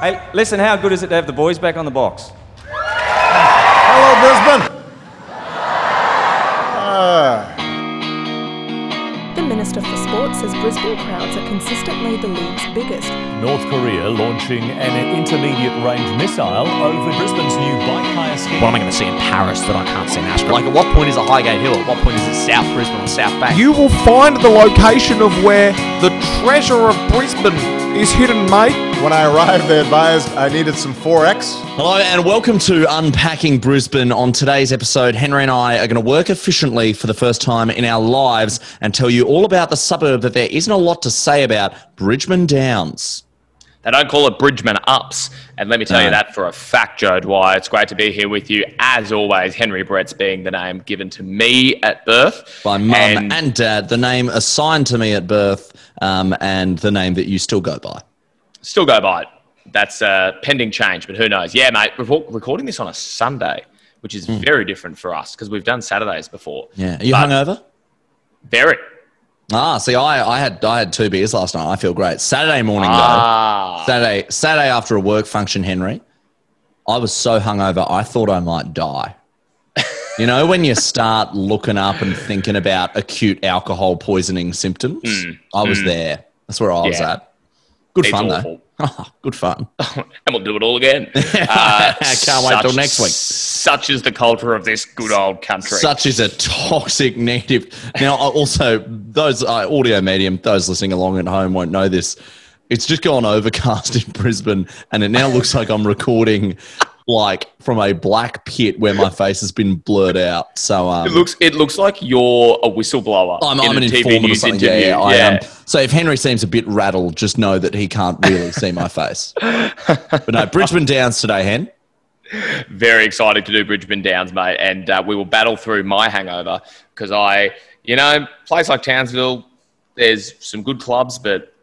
Hey, listen, how good is it to have the boys back on the box? Hello, Brisbane. Ah. The Minister for Sport says Brisbane crowds are consistently the league's biggest. North Korea launching an intermediate range missile over Brisbane's new bike hire scheme. What am I going to see in Paris that I can't see in Ashburn? Like, at what point is it Highgate Hill? At what point is it South Brisbane or South Bank? You will find the location of where the treasure of Brisbane is hidden, mate. When I arrived, they advised I needed some 4X. Hello and welcome to Unpacking Brisbane. On today's episode, Henry and I are going to work efficiently for the first time in our lives and tell you all about the suburb that there isn't a lot to say about, Bridgeman Downs. They don't call it Bridgeman Ups. And let me tell No. you that for a fact, Joe Dwyer. It's great to be here with you. As always, Henry Brett's being the name given to me at birth. By mum And- and, dad, the name assigned to me at birth, um, and the name that you still go by. Still go by it. That's uh, pending change, but who knows? Yeah, mate, we're recording this on a Sunday, which is very different for us because we've done Saturdays before. Yeah, are you But hungover? Very. Ah, see, I, I had I had two beers last night. I feel great. Saturday morning Ah. though, Saturday Saturday after a work function, Henry, I was so hungover I thought I might die. you know when you start looking up and thinking about acute alcohol poisoning symptoms, I was there. That's where I was Hmm. At. Good It's fun awful. though. Good fun. and we'll do it all again. Uh, Can't wait till next week. Such is the culture of this good old country. Such is a toxic native. Now, also, those uh, audio medium, those listening along at home won't know this. It's just gone overcast in Brisbane, and it now looks like I'm recording like from a black pit where my face has been blurred out. So, um, It looks it looks like you're a whistleblower. I'm, I'm an TV informant or something. Yeah, interview. yeah, I am. So if Henry seems a bit rattled, just know that he can't really see my face. But no, Bridgeman Downs today, Hen. Very excited to do Bridgeman Downs, mate, and uh, we will battle through my hangover because I, you know, place like Townsville, there's some good clubs, but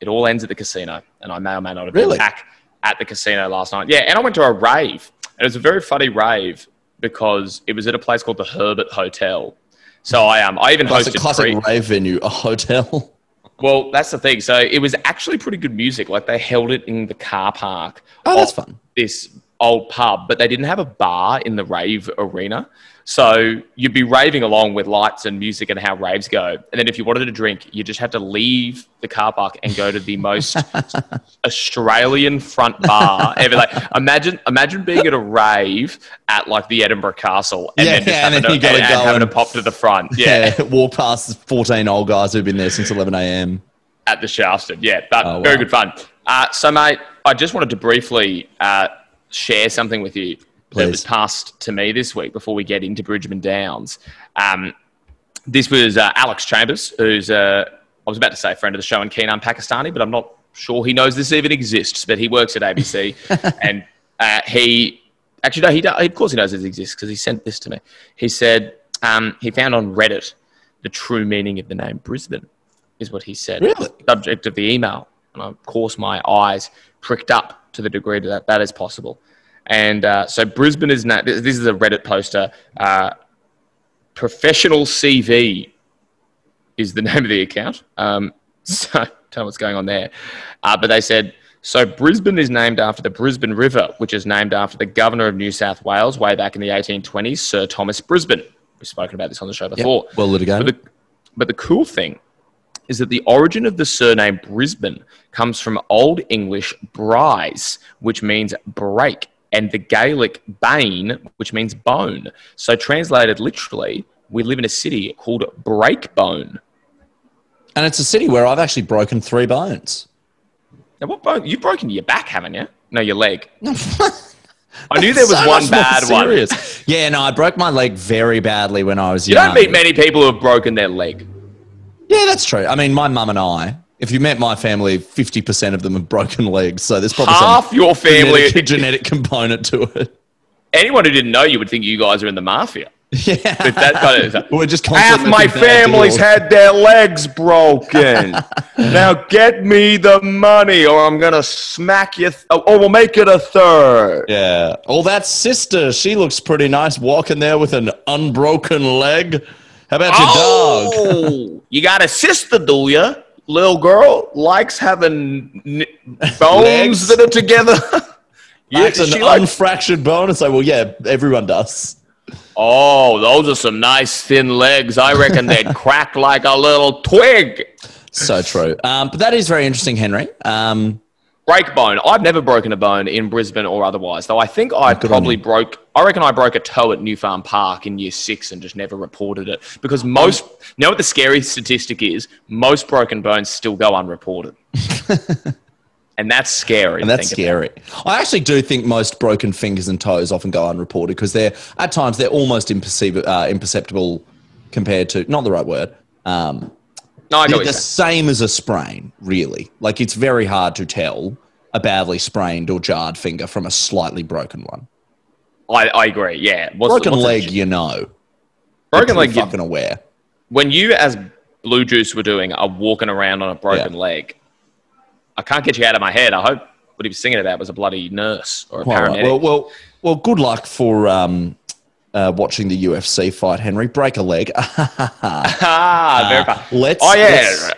it all ends at the casino, and I may or may not have Really? been back at the casino last night. Yeah, and I went to a rave, and it was a very funny rave because it was at a place called the Herbert Hotel. So I um I even Classic, hosted a classic rave venue, a hotel. Well, that's the thing. So it was actually pretty good music. Like they held it in the car park. Oh, that's fun. This old pub, but they didn't have a bar in the rave arena. So you'd be raving along with lights and music and how raves go. And then if you wanted to drink, you just had to leave the car park and go to the most Australian front bar ever. Like imagine, imagine being at a rave at like the Edinburgh Castle and Yeah, then just yeah, and having, then to, and- and go having to and- pop to the front. Yeah, Yeah, walk past 14 old guys who've been there since 11 a.m. at the Shaftesbury. Yeah, but Oh, very wow. good fun. Uh, so, mate, I just wanted to briefly uh, share something with you that was passed to me this week before we get into Bridgeman Downs. Um, this was uh, Alex Chambers, who's, uh, I was about to say friend of the show and Keenan Pakistani, but I'm not sure he knows this even exists, but he works at ABC. and uh, he, actually, no, he, do- of course he knows this exists because he sent this to me. He said um, he found on Reddit the true meaning of the name Brisbane, is what he said. Really? Subject of the email. And of course, my eyes pricked up to the degree that that is possible. And uh, so Brisbane is now, this is a Reddit poster. Uh, professional CV is the name of the account. Um, so don't know what's going on there. Uh, but they said, so Brisbane is named after the Brisbane River, which is named after the governor of New South Wales way back in the 1820s, Sir Thomas Brisbane. We've spoken about this on the show before. well litigated. But the, but the cool thing is that the origin of the surname Brisbane comes from Old English brise, which means break, and the Gaelic bane, which means bone. So translated literally, we live in a city called Breakbone. And it's a city where I've actually broken three bones. Now, what bone? You've broken your back, haven't you? No, your leg. I knew there was So one bad one. Yeah, no, I broke my leg very badly when I was You young. don't meet many people who have broken their leg. Yeah, that's true. I mean, my mum and I, if you met my family, 50% of them have broken legs. So there's probably Half your family. genetic, genetic component to it. Anyone who didn't know you would think you guys are in the mafia. Yeah. With that kind of. We're just Half my looking for our family's had their legs broken. now get me the money, or I'm gonna smack you. Th- or we'll make it a third. Yeah. Oh, that sister, she looks pretty nice walking there with an unbroken leg. How about your oh! dog? Oh, you got a sister, do you? Little girl likes having n- bones that are together. yeah, It's an she like- unfractured bone. It's like, well, yeah, everyone does. oh, those are some nice thin legs. I reckon they'd crack like a little twig. So true. Um, but that is very interesting, Henry. Um, Break bone. I've never broken a bone in Brisbane or otherwise, though I think I good probably broke. I reckon I broke a toe at New Farm Park in year six and just never reported it because most. You know what the scary statistic is? Most broken bones still go unreported, and that's scary. and that's think about. scary. I actually do think most broken fingers and toes often go unreported because they're at times they're almost imperceivable, uh, imperceptible compared to not the right word. Um, No, I know the same as a sprain, really. Like it's very hard to tell a badly sprained or jarred finger from a slightly broken one. I, I agree. Yeah, What's- broken the- leg, you know. broken leg. pretty you- fucking aware. when you, as Bluejuice, were doing, are walking around on a broken Yeah. leg. I can't get you out of my head. I hope what he was singing about was a bloody nurse or a right. paramedic. Well, well, well. Good luck for um, uh, watching the UFC fight, Henry. Break a leg. ah, very let's- Oh yeah. let's-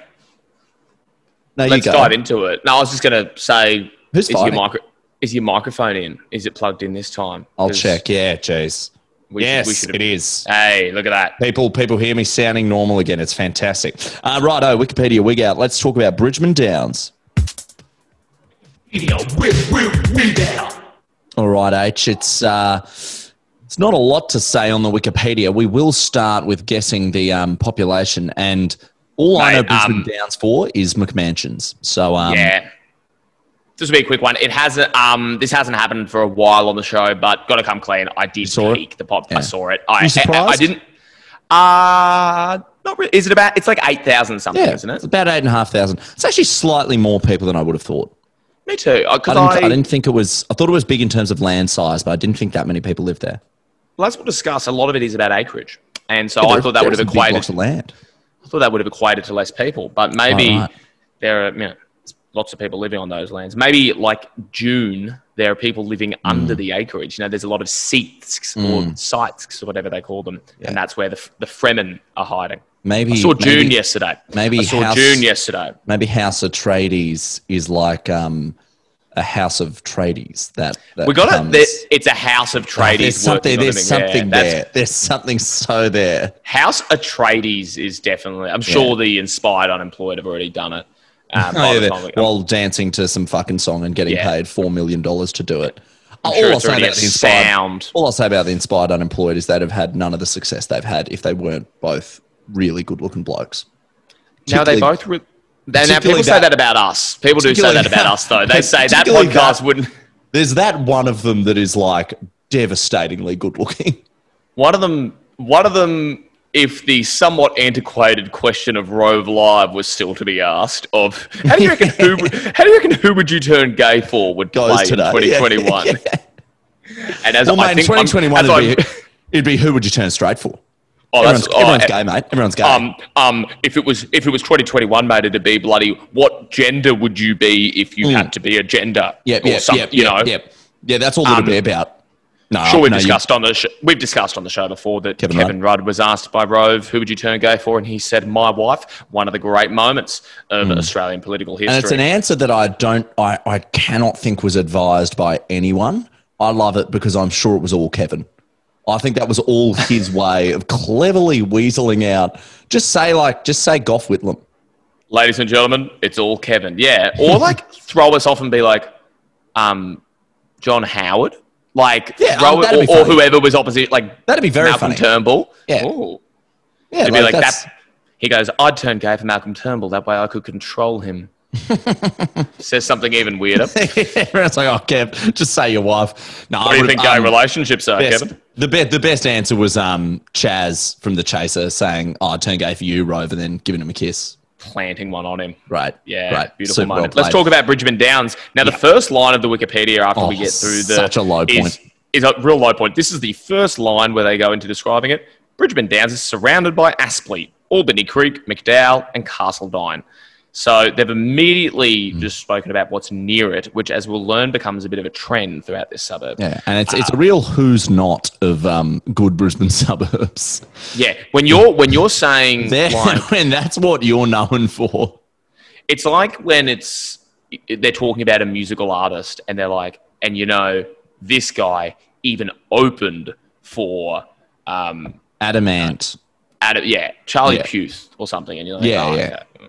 no, you Let's go. dive into it. No, I was just gonna say, Who's is your micro, is your microphone in? Is it plugged in this time? I'll check. Yeah, jeez. we yes, should it is. Hey, look at that. People, people hear me sounding normal again. It's fantastic. Uh, righto, Wikipedia wig out. Let's talk about Bridgeman Downs. All right, H. It's uh, it's not a lot to say on the Wikipedia. We will start with guessing the um, population, and all I know Mate, Brisbane um, Downs for is McMansions. So um, yeah. Just be a quick one. It hasn't. Um, this hasn't happened for a while on the show, but got to come clean. I did peek the pop. Yeah. I saw it. I, You surprised? I, I didn't. Uh not really. Is it about? It's like eight thousand something, yeah, isn't it? it's about eight and a half thousand. It's actually slightly more people than I would have thought. Me too. I Because didn't, I, I, didn't think it was. I thought it was big in terms of land size, but I didn't think that many people lived there. Well, as we'll discuss, a lot of it is about acreage, and so Yeah, I thought that would have equated. of land. I thought that would have equated to less people, but maybe Oh, right. there are you know, lots of people living on those lands. Maybe like Dune, there are people living Mm. under the acreage. You know, there's a lot of seats or sites or whatever they call them, and that's where the the Fremen are hiding. Maybe I saw Dune maybe, yesterday. maybe I saw House- Dune yesterday. Maybe House of Tradies is like um, a House of Tradies that, that We got comes- it. It's a house of Oh, tradies. there's something. There's. Yeah, something that's- there. There's something so there. House of tradies is definitely. I'm sure the inspired unemployed have already done it. Um, Oh, yeah, we- while dancing to some fucking song and getting Yeah. paid four million dollars to do it. I'm all sure I'll say about the inspired, sound. all I'll say about the inspired unemployed is they'd have had none of the success they've had if they weren't both really good-looking blokes. Now they both. Re- now particularly people say that- that about us. People do say that about us, though. They say that podcast that- wouldn't. There's that one of them that is like devastatingly good-looking. One of them. One of them. If the somewhat antiquated question of Rove Live was still to be asked, of how do you reckon who would- how do you reckon who would you turn gay for would Goes play today. in 2021? Yeah. And as Well, I mate, in think I'm- 2021 as it'd be, it'd be who would you turn straight for? Oh, Everyone's, that's, oh, everyone's eh, gay, mate. Everyone's gay. Um, um, if it was if it was 2021, mate, it'd be bloody. What gender would you be if you had to be a gender? Yep, some- yep, you know. yep. Yeah, that's all it'd Um, be about. No, Sure, we've no, you- discussed on the sh- we've discussed on the show before that Kevin Kevin, Rudd. was asked by Rove, "Who would you turn gay for?" and he said, "My wife." One of the great moments of Australian political history. And it's an answer that I don't, I, I cannot think was advised by anyone. I love it because I'm sure it was all Kevin. I think that was all his way of cleverly weaseling out. Just say like, just say Gough Whitlam. Ladies and gentlemen, it's all Kevin. Yeah, or like throw us off and be like, um, John Howard. Like, Yeah, throw um, it- or, or whoever was opposite, like That'd be very Malcolm funny. Turnbull. Yeah. Ooh. Yeah, It'd be like that's- that. He goes, I'd turn gay for Malcolm Turnbull. That way I could control him. Says something even weirder. what Everyone's like, oh, Kev, just say your wife. No, do you think gay relationships are, best, Kevin? The, be- the best answer was um, Chaz from The Chaser saying, oh, I'd turn gay for you, Rove, and then giving him a kiss. Planting one on him. Right. Yeah, Right. beautiful Super well moment. Let's talk about Bridgeman Downs. Now, the first line of the Wikipedia after we Oh, get through the such a low is, point. is a real low point. This is the first line where they go into describing it. Bridgeman Downs is surrounded by Aspley, Albany Creek, McDowell, and Carseldine. So they've immediately Hmm. just spoken about what's near it, which, as we'll learn, becomes a bit of a trend throughout this suburb. Yeah, and it's it's a real who's not of um, good Brisbane suburbs. Yeah, when you're when you're saying like and that's what you're known for. It's like when it's they're talking about a musical artist and they're like, and you know, this guy even opened for um, Adamant. Adam, yeah, Charlie Yeah. Puth or something, and you're like, Yeah, oh, yeah. okay.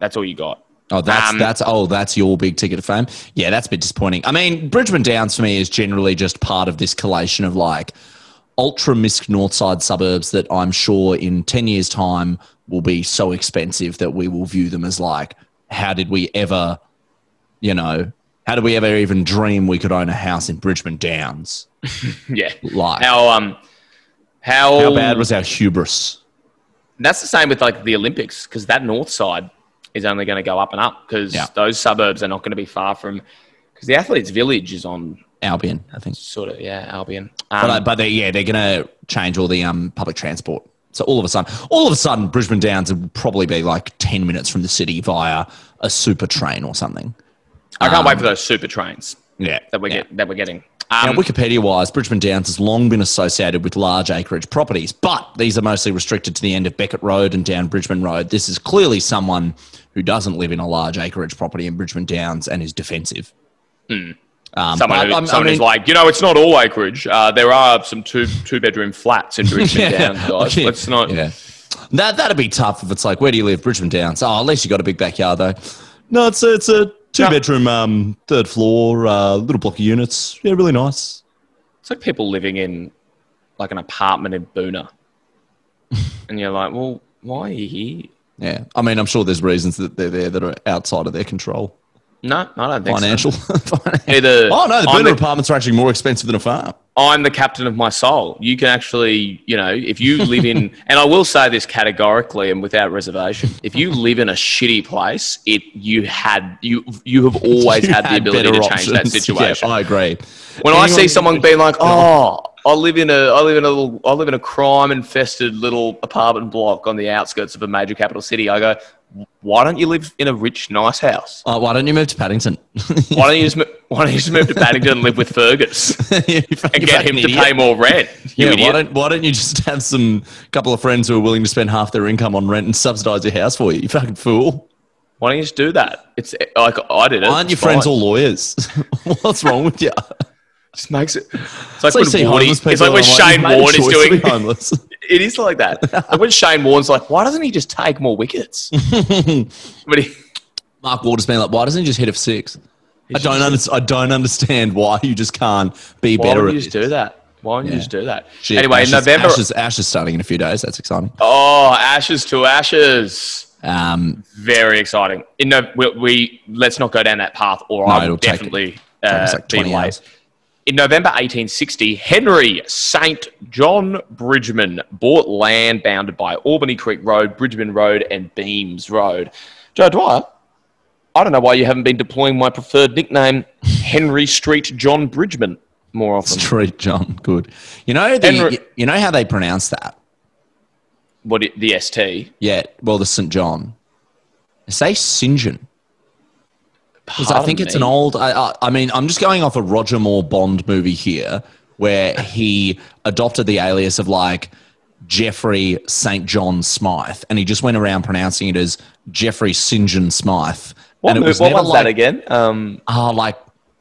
That's all you got. Oh, that's Um, that's oh, that's your big ticket to fame. Yeah, that's a bit disappointing. I mean, Bridgeman Downs for me is generally just part of this collation of like ultra misc north side suburbs that I'm sure in ten years' time will be so expensive that we will view them as like, how did we ever, you know, how did we ever even dream we could own a house in Bridgeman Downs? Yeah. Like, How um, how how bad was our hubris? That's the same with like the Olympics because that north side is only going to go up and up because Yeah. those suburbs are not going to be far from because the athletes' village is on Albion, I think. sort of yeah Albion. But, Um, uh, but they, yeah, they're going to change all the um, public transport. So all of a sudden, all of a sudden, Bridgeman Downs would probably be like ten minutes from the city via a super train or something. I can't wait for those super trains Yeah, that we yeah. get that we're getting. Now, Um, Wikipedia wise, Bridgeman Downs has long been associated with large acreage properties, but these are mostly restricted to the end of Beckett Road and down Bridgman Road. This is clearly someone who doesn't live in a large acreage property in Bridgeman Downs and is defensive. Um, Hmm. someone who, um, I someone mean- who's like, you know, it's not all acreage. Uh, there are some two two bedroom flats in Brisbane Downs, guys. Yeah. Let's not. Yeah. That that'd be tough if it's like, where do you live? Bridgeman Downs. Oh, at least you got a big backyard though. No, it's a, it's a two bedroom, um, third floor, uh, little block of units. Yeah, really nice. It's like people living in like an apartment in Boonah, and you're like, well, why are you here? Yeah, I mean, I'm sure there's reasons that they're there that are outside of their control. No, I don't think so. Financial. Either oh no, the the, apartments are actually more expensive than a farm. I'm the captain of my soul. You can actually, you know, if you live in, and I will say this categorically and without reservation, if you live in a shitty place, it you had you you have always You had the ability to change that situation. Yeah, I agree. when I see someone being like, "Oh, I live in a I live in a little I live in a crime infested little apartment block on the outskirts of a major capital city," I go, "Why don't you live in a rich, nice house? Oh, why don't you move to Paddington? Why don't you just mo- why don't you just move to Paddington and live with Fergus and get him to idiot. pay more rent?" You Yeah, idiot. why don't why don't you just have some couple of friends who are willing to spend half their income on rent and subsidise your house for you? You fucking fool! Why don't you just do that? It's like I did it. Aren't your It's friends all lawyers? What's wrong with you? Just makes it. It's like It's like see when Warney, homeless it's like when Shane you've made a Warne is doing. be homeless. It is like that. Like when Shane Warne's like, why doesn't he just take more wickets? but he, Mark Waters being like, why doesn't he just hit a six? I don't understand. I don't understand why you just can't be why better don't you just this. do that? Why don't you just do that? Shit, anyway, Ash in November. Ash is, Ash is starting in a few days. That's exciting. oh, ashes to ashes. Um, Very exciting. In no, we, we let's not go down that path, or No, I it'll definitely take uh, us like be late. hours. In November 1860, Henry St. John Bridgman bought land bounded by Albany Creek Road, Bridgman Road, and Beams Road. Joe Dwyer, I don't know why you haven't been deploying my preferred nickname, Henry Street John Bridgman, more often. Street John, good. You know the, Henry- you, know how they pronounce that? What the ST? Yeah, well, the St John. They say St John. Because I think it's an old. I, I, I mean, I'm just going off a Roger Moore Bond movie here, where he adopted the alias of like Jeffrey St John Smythe, and he just went around pronouncing it as Jeffrey St John Smythe. What, and it was what was like, that again? Um, Ah, like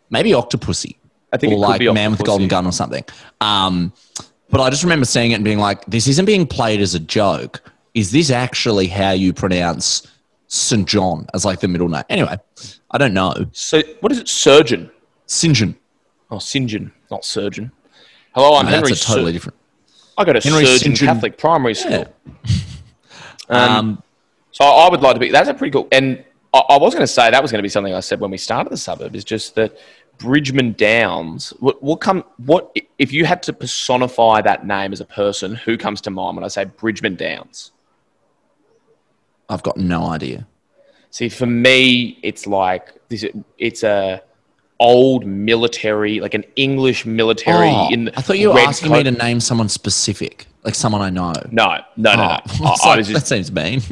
maybe Octopussy. I think or it could like Man with a Golden Gun or something. Um, but I just remember seeing it and being like, this isn't being played as a joke. Is this actually how you pronounce St. John as like the middle name? Anyway, I don't know. so, what is it? Surgeon. St. John. Oh, St. John, not surgeon. Hello, I'm No, Henry. that's a totally Sur- different. I go to Henry Surgeon St. Catholic Primary School. Yeah. Um, Um, So I would like to be. That's a pretty cool. And I, I was going to say that was going to be something I said when we started the suburb. Is just that Bridgeman Downs. What, what come? What if you had to personify that name as a person? Who comes to mind when I say Bridgeman Downs? I've got no idea. See, for me, it's like this. It's a old military, like an English military. Oh, in I thought you were asking me to name someone specific, like someone I know. No, no, no, no. Oh, I, I like, was just that seems mean.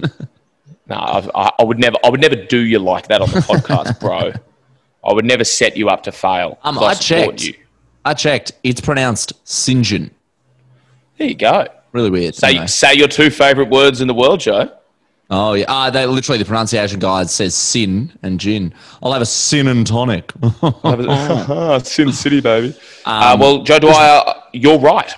No, I, I- I would never. I would never do you like that on the podcast, bro. I would never set you up to fail. um, I support checked. You. I checked. It's pronounced St. There you go. Really weird. Say say your two favorite words in the world, Joe. Oh yeah, ah, they literally the pronunciation guide says sin and gin. I'll have a sin and tonic. Sin City, baby. uh, well, Joe Dwyer, you're right.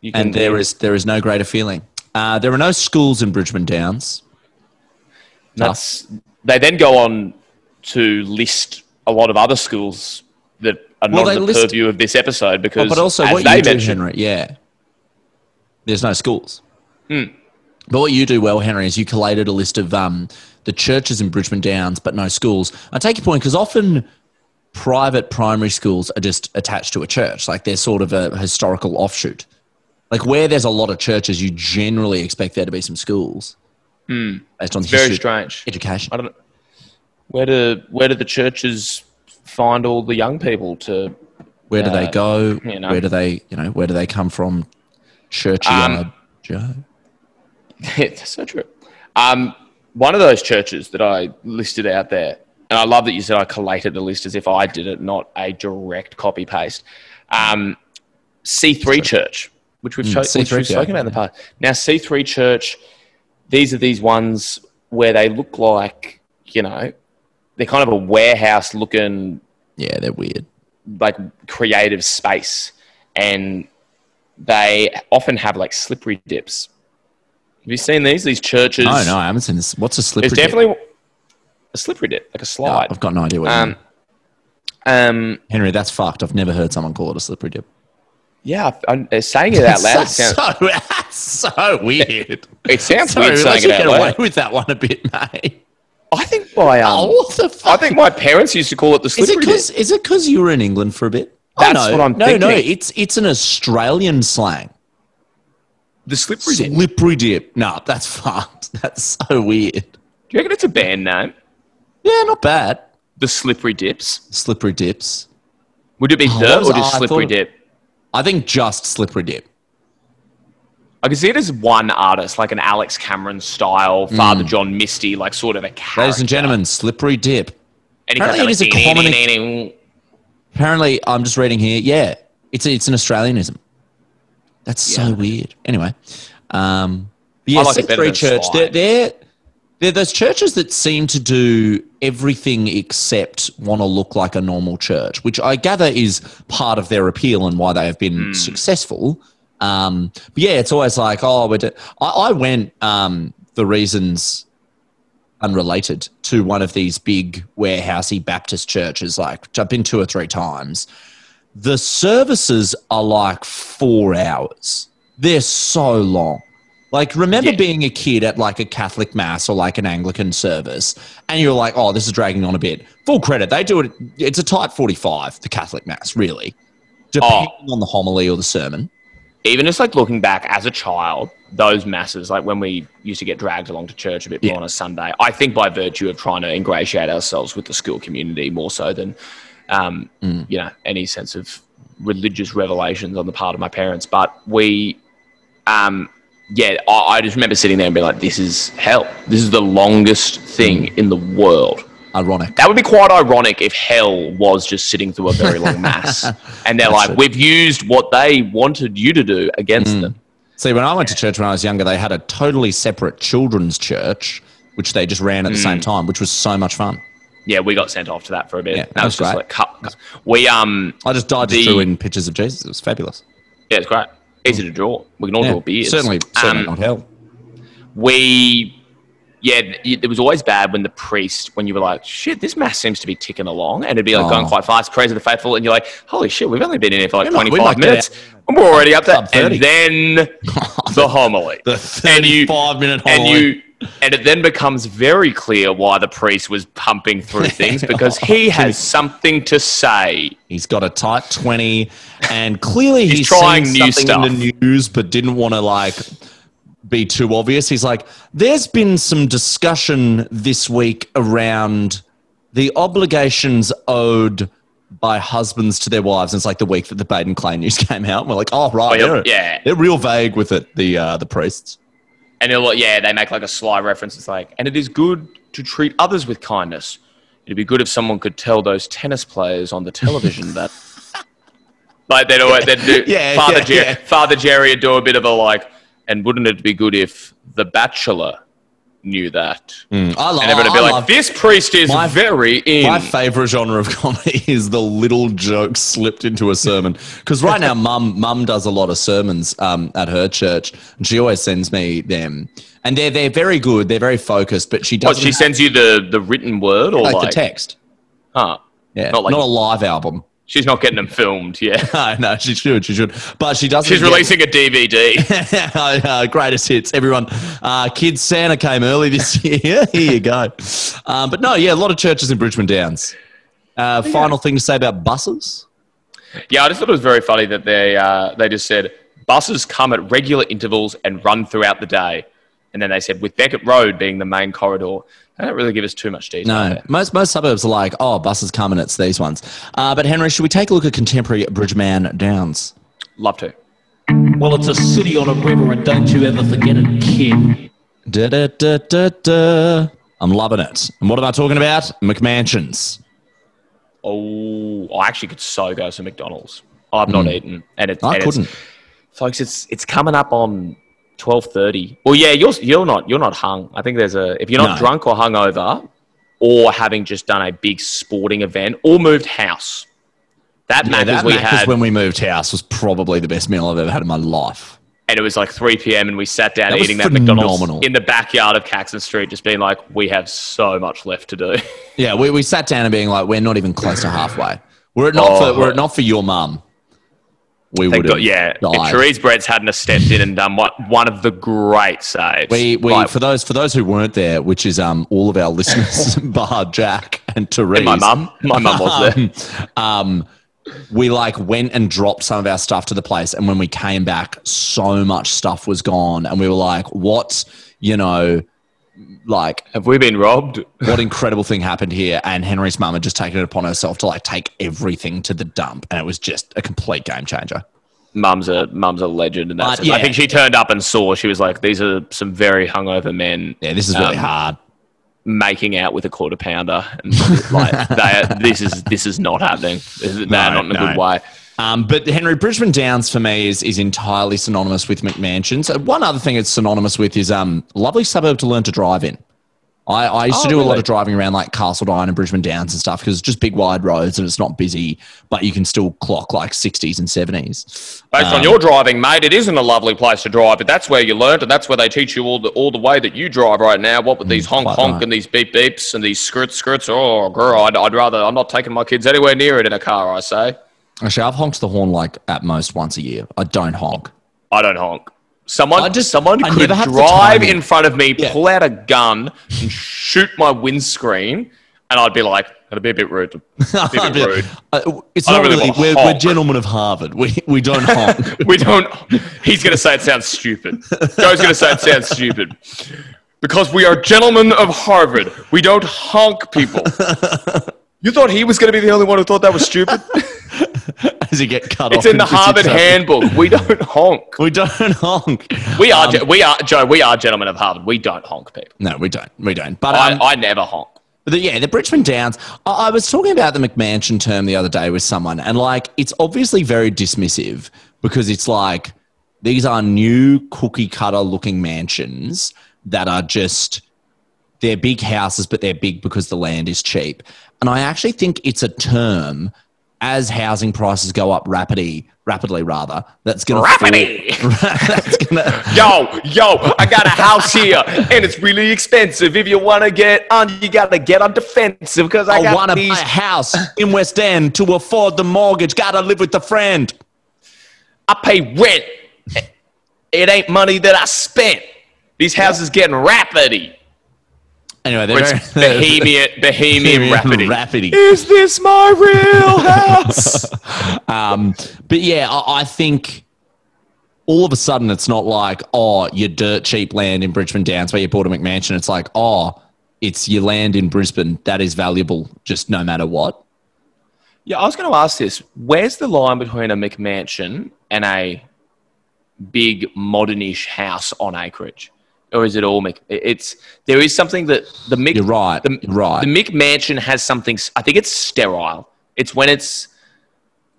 You and there is there is no greater feeling. Uh, there are no schools in Bridgeman Downs. That's, they then go on to list a lot of other schools that are Well, not in the list- purview of this episode because, but also as what they you do, mentioned, Henry. Yeah, there's no schools. Hmm. But what you do well, Henry, is you collated a list of um, the churches in Bridgeman Downs, but no schools. I take your point because often private primary schools are just attached to a church, like they're sort of a historical offshoot. Like where there's a lot of churches, you generally expect there to be some schools based on very strange. education. I don't know. Where do where do the churches find all the young people to? Where do they uh, go? you know. Where do they, you know, where do they come from? Churchy Um, Joe. It's so true. Um, one of those churches that I listed out there, and I love that you said I collated the list as if I did it, not a direct copy paste. Um, C3 Church, which we've, Mm, cho- which C3, we've yeah. spoken about in the past. Now, C3 Church, these are these ones where they look like, you know, they're kind of a warehouse looking Yeah, they're weird. like creative space and they often have like slippery dips. Have you seen these? These churches. No, no, I haven't seen this. What's a slippery? Dip? It's dip? definitely a slippery dip, like a No, slide. I've got no idea what um, um, Henry, that's fucked. I've never heard someone call it a slippery dip. yeah, I'm, uh, saying it out loud. Sounds, so, that's so weird. it sounds Sorry, weird saying it get out away with that one a bit, mate. I think my um, Oh, what the I think my parents used to call it the slippery dip. is it because you were in England for a bit? That's oh, no. what I'm no, No, thinking. it's it's an Australian slang. The slippery dip. Slippery dip. No, that's fucked. That's so weird. Do you reckon it's a band name? Yeah, not bad. The slippery dips. Slippery dips. Would it be Oh, the or just I slippery thought- dip? I think just slippery dip. I can see it as one artist, like an Alex Cameron style, Father John Misty, like sort of a character. Hmm. Ladies and gentlemen, slippery dip. And Apparently it is a common- Apparently, I'm just reading here. Yeah, it's a, it's an Australianism. That's so weird. Anyway, um, yeah, like C3 Church. They're, they're they're those churches that seem to do everything except want to look like a normal church, which I gather is part of their appeal and why they have been Hmm. successful. Um, but yeah, it's always like, oh, we're do- I, I went um, the reasons unrelated to one of these big warehousey Baptist churches. Like, I've been two or three times. The services are like four hours. They're so long. Like, remember Yeah. being a kid at like a Catholic mass or like an Anglican service, and you're like, oh, this is dragging on a bit. Full credit, they do it. It's a tight 45, the Catholic mass, really, depending oh. on the homily or the sermon. even just like looking back as a child, those masses, like when we used to get dragged along to church a bit more Yeah. on a Sunday, I think by virtue of trying to ingratiate ourselves with the school community more so than, um, Mm. you know, any sense of religious revelations on the part of my parents. But we, um, yeah, I, I just remember sitting there and being like, this is hell. This is the longest thing in the world. Ironic. That would be quite ironic if hell was just sitting through a very long mass. and they're like, it. we've used what they wanted you to do against Mm. them. See, when I went to church when I was younger, they had a totally separate children's church, which they just ran at the Mm. same time, which was so much fun. Yeah, we got sent off to that for a bit. Yeah, that that was was just great. like cut. cut. We um, I just just The- drew in pictures of Jesus. It was fabulous. yeah, it's great. Easy to draw. We can all Yeah, draw beards. certainly, certainly Um, not hell. we yeah it was always bad when the priest when you were like shit this mass seems to be ticking along and it'd be like going Oh. quite fast praise of the faithful and you're like holy shit we've only been in here for like We might- 25 might minutes and we're already up there and then the homily The and you 35 minute and homily. you and it then becomes very clear why the priest was pumping through things because he has something to say He's got a tight 20, and clearly he's, He's trying new something in the news, but didn't want to like be too obvious. He's like, there's been some discussion this week around the obligations owed by husbands to their wives. And it's like the week that the Baden Clay news came out. And we're like, oh, right. Oh, yeah, they're, yeah. They're real vague with it, the, uh, the priests. And they're like, yeah, they make like a sly reference. It's like, and it is good to treat others with kindness. It'd be good if someone could tell those tennis players on the television that. Like they'd, always, they'd do, Yeah, Father, yeah, Jer- yeah. Father Jerry would do a bit of a like, and wouldn't it be good if The Bachelor knew that. Mm, I love. And everyone would be I like, this priest is My- very in. My favorite genre of comedy is the little joke slipped into a sermon. Because right now, mum mum does a lot of sermons um, at her church, and she always sends me them, and they're they're very good. They're very focused, but she doesn't she sends you the, the written word or like, like, the text. Huh. Yeah, Not not, a live album. She's not getting them filmed, yeah. No, no, she should, she should, but she doesn't. She's get- releasing a DVD. uh, greatest hits, everyone. Uh, Kids Santa came early this year. Here you go. Um, but no, yeah, a lot of churches in Bridgeman Downs. Uh, final thing to say about buses. Yeah, I just thought it was very funny that they uh, they just said buses come at regular intervals and run throughout the day, and then they said with Beckett Road being the main corridor. They don't really give us too much detail. No, there. most most suburbs are like, oh, buses come and it's these ones. Uh, but Henry, should we take a look at contemporary Bridgeman Downs? Love to. Well, it's a city on a river, and don't you ever forget it, kid. Da, da, da, da, da. I'm loving it. And what am I talking about? McMansions. Oh, I actually could so go to McDonald's. I've not eaten, and it's Hmm. I and couldn't. folks. It's it's coming up on twelve thirty. Well, yeah, you're you're not you're not hung. I think there's a if you're not No. drunk or hungover, or having just done a big sporting event or moved house. That Yeah, Macca's that we Macca's had, when we moved house was probably the best meal I've ever had in my life. and it was like three p.m. and we sat down That eating that McDonald's in the backyard of Caxton Street, just being like, we have so much left to do. Yeah, we, we sat down and being like, we're not even close to halfway. Were it not Oh. for were it oh. not for your mum, we would have yeah, if died. Therese Breads hadn't have stepped in and done what one of the great saves. We, we Like, for those for those who weren't there, which is um all of our listeners, bar Jack and Therese. and my mum, my mum was there. um, we like went and dropped some of our stuff to the place, and when we came back, so much stuff was gone, and we were like, "What?" You know, like Have we been robbed? what incredible thing happened here? And Henry's mum had just taken it upon herself to like take everything to the dump, and it was just a complete game changer. Mum's a mum's a legend, and that's But, yeah. I think she turned up and saw. She was like, "These are some very hungover men." Yeah, this is really Um, hard. Making out with a quarter pounder, and like they, this is this is not happening. They're No, not in a no. good way. Um, but Henry Bridgeman Downs for me is is entirely synonymous with McMansions. Uh, One other thing it's synonymous with is um lovely suburb to learn to drive in. I, I used to Oh, do a lot of driving around like Carseldine and Bridgeman Downs and stuff because it's just big wide roads and it's not busy, but you can still clock like 60s and 70s. Based on your driving, mate, it isn't a lovely place to drive, but that's where you learned, and that's where they teach you all the all the way that you drive right now. What with these honk quite honk right. and these beep beeps and these skirts skirts. Oh, girl, I'd, I'd rather I'm not taking my kids anywhere near it in a car. I say, Actually, I've honked the horn like at most once a year. I don't honk. I don't honk. Someone, I just- someone I could never have the drive in front of me, Yeah. pull out a gun, and shoot my windscreen, and I'd be like, "That'd be a bit rude." A bit rude. Uh, it's not really really, we're, we're gentlemen of Harvard. We, we don't honk. we don't. He's going to say it sounds stupid. Joe's going to say it sounds stupid. Because we are gentlemen of Harvard. We don't honk people. You thought he was going to be the only one who thought that was stupid? As you get cut It's off. It's in the Harvard handbook. We don't honk. We don't honk. We are, Um, ge- we are, Joe, we are gentlemen of Harvard. We don't honk people. No, we don't. We don't. But um, I, I never honk. But the, yeah, the Bridgeman Downs. I, I was talking about the McMansion term the other day with someone, and like it's obviously very dismissive because it's like these are new cookie cutter looking mansions that are just they're big houses, but they're big because the land is cheap. And I actually think it's a term as housing prices go up rapidly, rapidly rather. That's to Rapidly. that's to Yo, yo, I got a house here, and it's really expensive. If you want to get on, you got to get on defensive because I, I got want to buy these a house in West End to afford the mortgage. Got to live with a friend. I pay rent. It ain't money that I spent. These houses getting rapidy. Anyway, they're It's very, Bohemian, Bohemian rapidy. Rapidy. Is this my real house? Um, but yeah, I, I think all of a sudden it's not like, oh, your dirt cheap land in Bridgeman Downs where you bought a McMansion. It's like, oh, it's your land in Brisbane that is valuable just no matter what. yeah, I was going to ask this. Where's the line between a McMansion and a big modernish house on acreage? Or is it all Mick? It's there is something that the Mick. You're right. The, You're right. The McMansion has something. I think it's sterile. It's when it's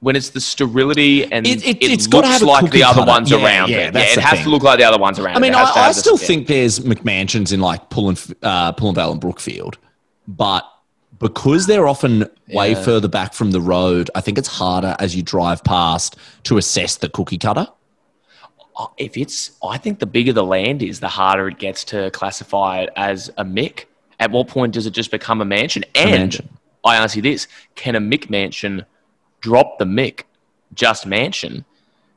when it's the sterility and It- it, it- looks have like the other cutter. ones Yeah, around yeah, it. yeah, it has thing. to look like the other ones around I mean, I, I still yeah. think there's McMansions in like Pullen, uh, Pullenvale and Brookfield, but because they're often way further back from the road, I think it's harder as you drive past to assess the cookie cutter. If it's, I think the bigger the land is, the harder it gets to classify it as a Mick. At what point does it just become a mansion? And mansion. I ask you this: Can a Mick mansion drop the Mick just mansion?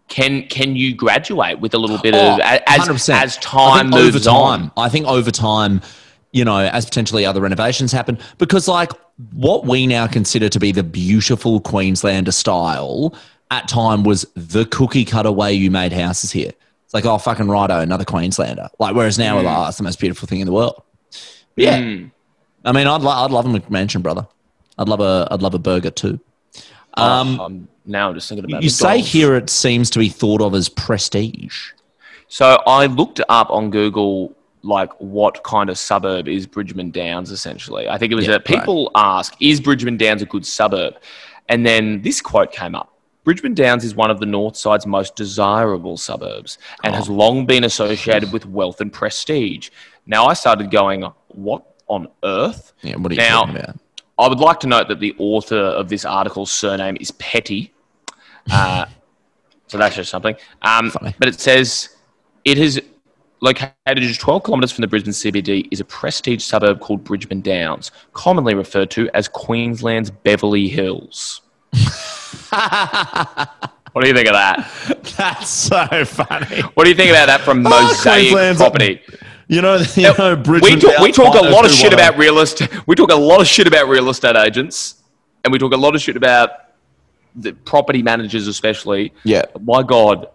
Can can you graduate with a little bit Oh, of as 100%. as time moves over on? time, I think over time, you know, as potentially other renovations happen, because like what we now consider to be the beautiful Queenslander style at time was the cookie cutter way you made houses here. It's like, oh, fucking righto, another Queenslander. Like, whereas now we're like, oh, it's the most beautiful thing in the world. But yeah. Mm. I mean, I'd, lo- I'd love a McMansion, brother. I'd love a, I'd love a burger too. Um, Oh, I'm- now I'm just thinking about you say here it seems to be thought of as prestige. So I looked up on Google like what kind of suburb is Bridgeman Downs essentially. I think it was Yeah, that people ask, is Bridgeman Downs a good suburb? And then this quote came up. Bridgeman Downs is one of the North Side's most desirable suburbs and Oh. has long been associated with wealth and prestige. Now I started going, what on earth? Yeah, what are you Now, talking about? I would like to note that the author of this article's surname is Petty. Uh, so that's just something. Um, Funny. but it says it is located just 12 kilometres from the Brisbane CBD, is a prestige suburb called Bridgman Downs, commonly referred to as Queensland's Beverly Hills. What do you think of that? That's so funny. What do you think about that from Oh, Mosaic Queensland's- Property? You know, you know we talk, we talk a lot of shit about real estate. We talk a lot of shit about real estate agents, and we talk a lot of shit about the property managers, especially. Yeah. My God,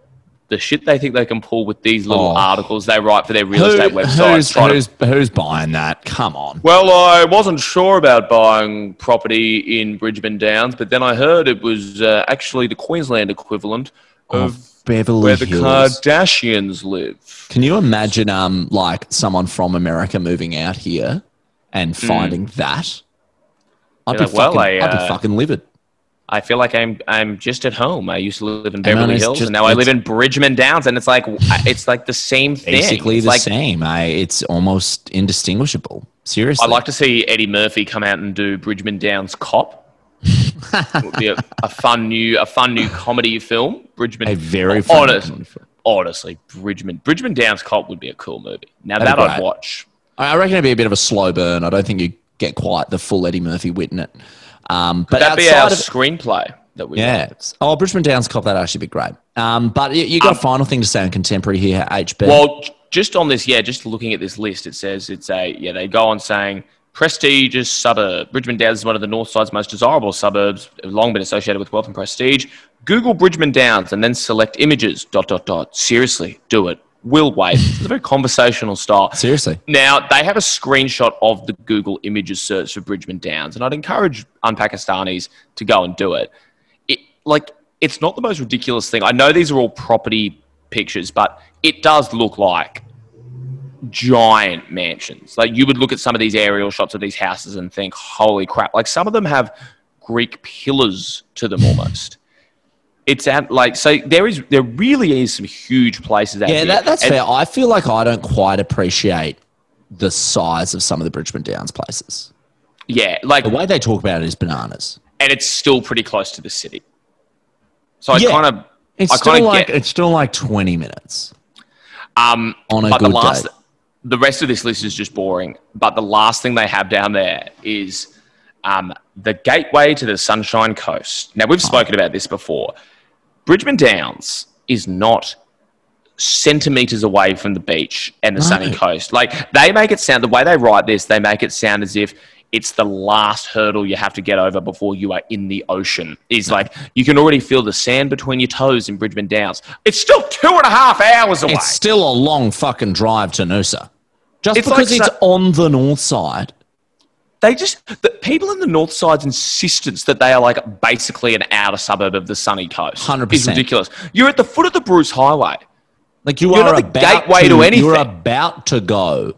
the shit they think they can pull with these little Oh. articles they write for their real Who- estate websites. who's, trying to- who's, who's buying that? Come on. well, I wasn't sure about buying property in Bridgeman Downs, but then I heard it was uh, actually the Queensland equivalent of Beverly where the Hills. Kardashians live. Can you imagine, um, like someone from America moving out here and finding that? I'd be like, well, fucking, I, I'd be uh, fucking livid. I feel like I'm I'm just at home. I used to live in Beverly Hills, just- and now I live in Bridgeman Downs, and it's like it's like the same thing. Basically It's the like, same. I, it's almost indistinguishable. Seriously. I'd like to see Eddie Murphy come out and do Bridgeman Downs Cop. it would be a, a fun new a fun new comedy film. Bridgman, a very funny honest, comedy film. honestly, Bridgman Bridgeman Downs Cop would be a cool movie. Now That'd that I'd watch. I I reckon it'd be a bit of a slow burn. I don't think you get quite the full Eddie Murphy wit in it. Um, but That'd be our outside of screenplay that we yeah, oh Bridgeman Downs Cop that'd actually be great. Um, but you, you got a final thing to say on contemporary here, HB. Well, just on this, yeah, just looking at this list, it says it's a yeah. They go on saying prestigious suburb. Bridgeman Downs is one of the North Side's most desirable suburbs. Long been associated with wealth and prestige. Google Bridgeman Downs and then select images. Dot dot dot. Seriously, do it. Will wait. It's a very conversational style. Seriously. Now they have a screenshot of the Google Images search for Bridgeman Downs, and I'd encourage unpakistanis to go and do it. It like it's not the most ridiculous thing. I know these are all property pictures, but it does look like giant mansions. Like you would look at some of these aerial shots of these houses and think, "Holy crap!" Like some of them have Greek pillars to them almost. It's at like so there is there really is some huge places out there. Yeah, that, that's And- fair. I feel like I don't quite appreciate the size of some of the Bridgeman Downs places. Yeah, like The way they talk about it is bananas. and it's still pretty close to the city. So I Yeah. kind of, It's I still kind of like get it's still like twenty minutes um, on a but good the last, day. the rest of this list is just boring. But the last thing they have down there is um, the gateway to the Sunshine Coast. Now we've spoken about this before. Bridgeman Downs is not centimeters away from the beach and the sunny coast. Like they make it sound the way they write this, they make it sound as if it's the last hurdle you have to get over before you are in the ocean. Is like you can already feel the sand between your toes in Bridgeman Downs. It's still two and a half hours away. It's still a long fucking drive to Noosa. Just It's because like it's on the north side. They just the people in the north side's insistence that they are like basically an outer suburb of the sunny coast 100%. is ridiculous. You're at the foot of the Bruce Highway. Like you You're are not the gateway to, to You're about to go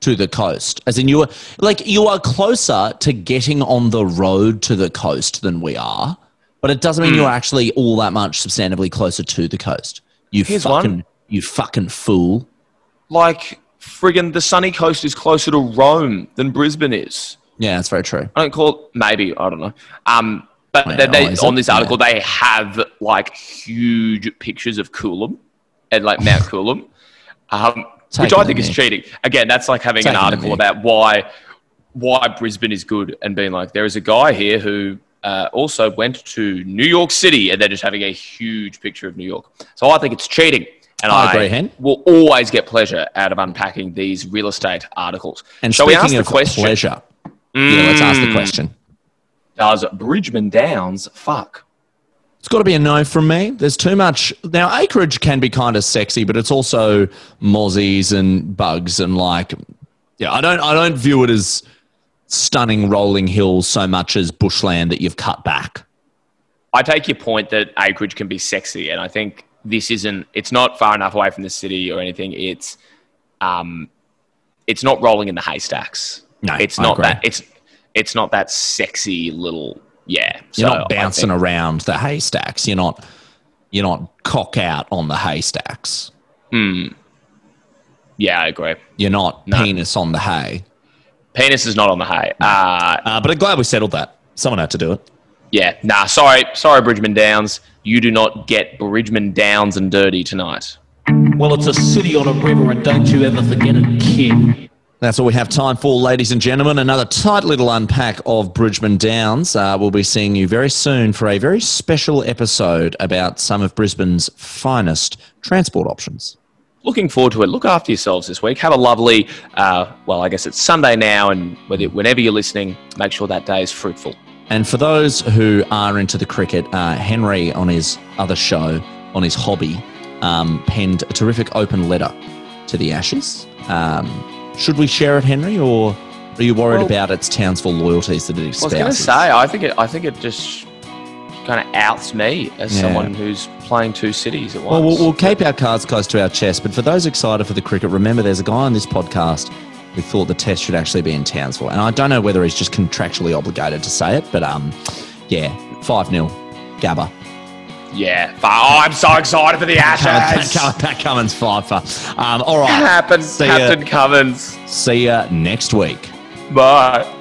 to the coast, as in you are like you are closer to getting on the road to the coast than we are. but it doesn't mean you're hmm. actually all that much substantively closer to the coast. You Here's fucking, one. you fucking fool. Like friggin' the sunny coast is closer to Rome than Brisbane is. Yeah, that's very true. I don't call maybe I don't know. Um, but Well, they, they, is on this article they have like huge pictures of Coolum and like Mount Coolum, um, which I think is cheating. Again, that's like having Taking an article about why why Brisbane is good and being like there is a guy here who uh, also went to New York City and they're just having a huge picture of New York. So I think it's cheating. And I I, Hen. will always get pleasure out of unpacking these real estate articles. And Shall we ask the question? pleasure, yeah, let's ask the Mm. question. Does Bridgeman Downs fuck? It's got to be a no from me. There's too much. Now, acreage can be kind of sexy, but it's also mozzies and bugs and like, yeah, I don't, I don't view it as stunning rolling hills so much as bushland that you've cut back. I take your point that acreage can be sexy, and I think this isn't. It's not far enough away from the city or anything. It's, um, it's not rolling in the haystacks. No, it's I not agree. that. It's it's not that sexy little. Yeah, You're so not bouncing think- around the haystacks. You're not, you're not cock out on the haystacks. Hmm. Yeah, I agree. You're not No. penis on the hay. Penis is not on the hay. Uh, Uh, but I'm glad we settled that. Someone had to do it. yeah, nah. Sorry, sorry, Bridgeman Downs. You do not get Bridgeman Downs and dirty tonight. Well, it's a city on a river, and don't you ever forget it, kid. That's all we have time for, ladies and gentlemen. Another tight little unpack of Bridgeman Downs. Uh, we'll be seeing you very soon for a very special episode about some of Brisbane's finest transport options. looking forward to it. Look after yourselves this week. Have a lovely, uh, well, I guess it's Sunday now, and whenever you're listening, make sure that day is fruitful. And for those who are into the cricket, uh, Henry on his other show, on his hobby, um, penned a terrific open letter to the Ashes. Um, should we share it, Henry, or are you worried Well- about its Townsville loyalties that it I was going to say, I think it, I think it just kind of outs me as Yeah. someone who's playing two cities at once. Well, well, we'll keep our cards close to our chest. But for those excited for the cricket, remember there's a guy on this podcast who thought the test should actually be in Townsville. And I don't know whether he's just contractually obligated to say it, but um, yeah, 5 0. Gabba. Yeah. Oh, I'm so excited for the Ashes. Pat Cummins, five for. Um, all right. Captain, See ya. Captain Cummins. See you next week. Bye.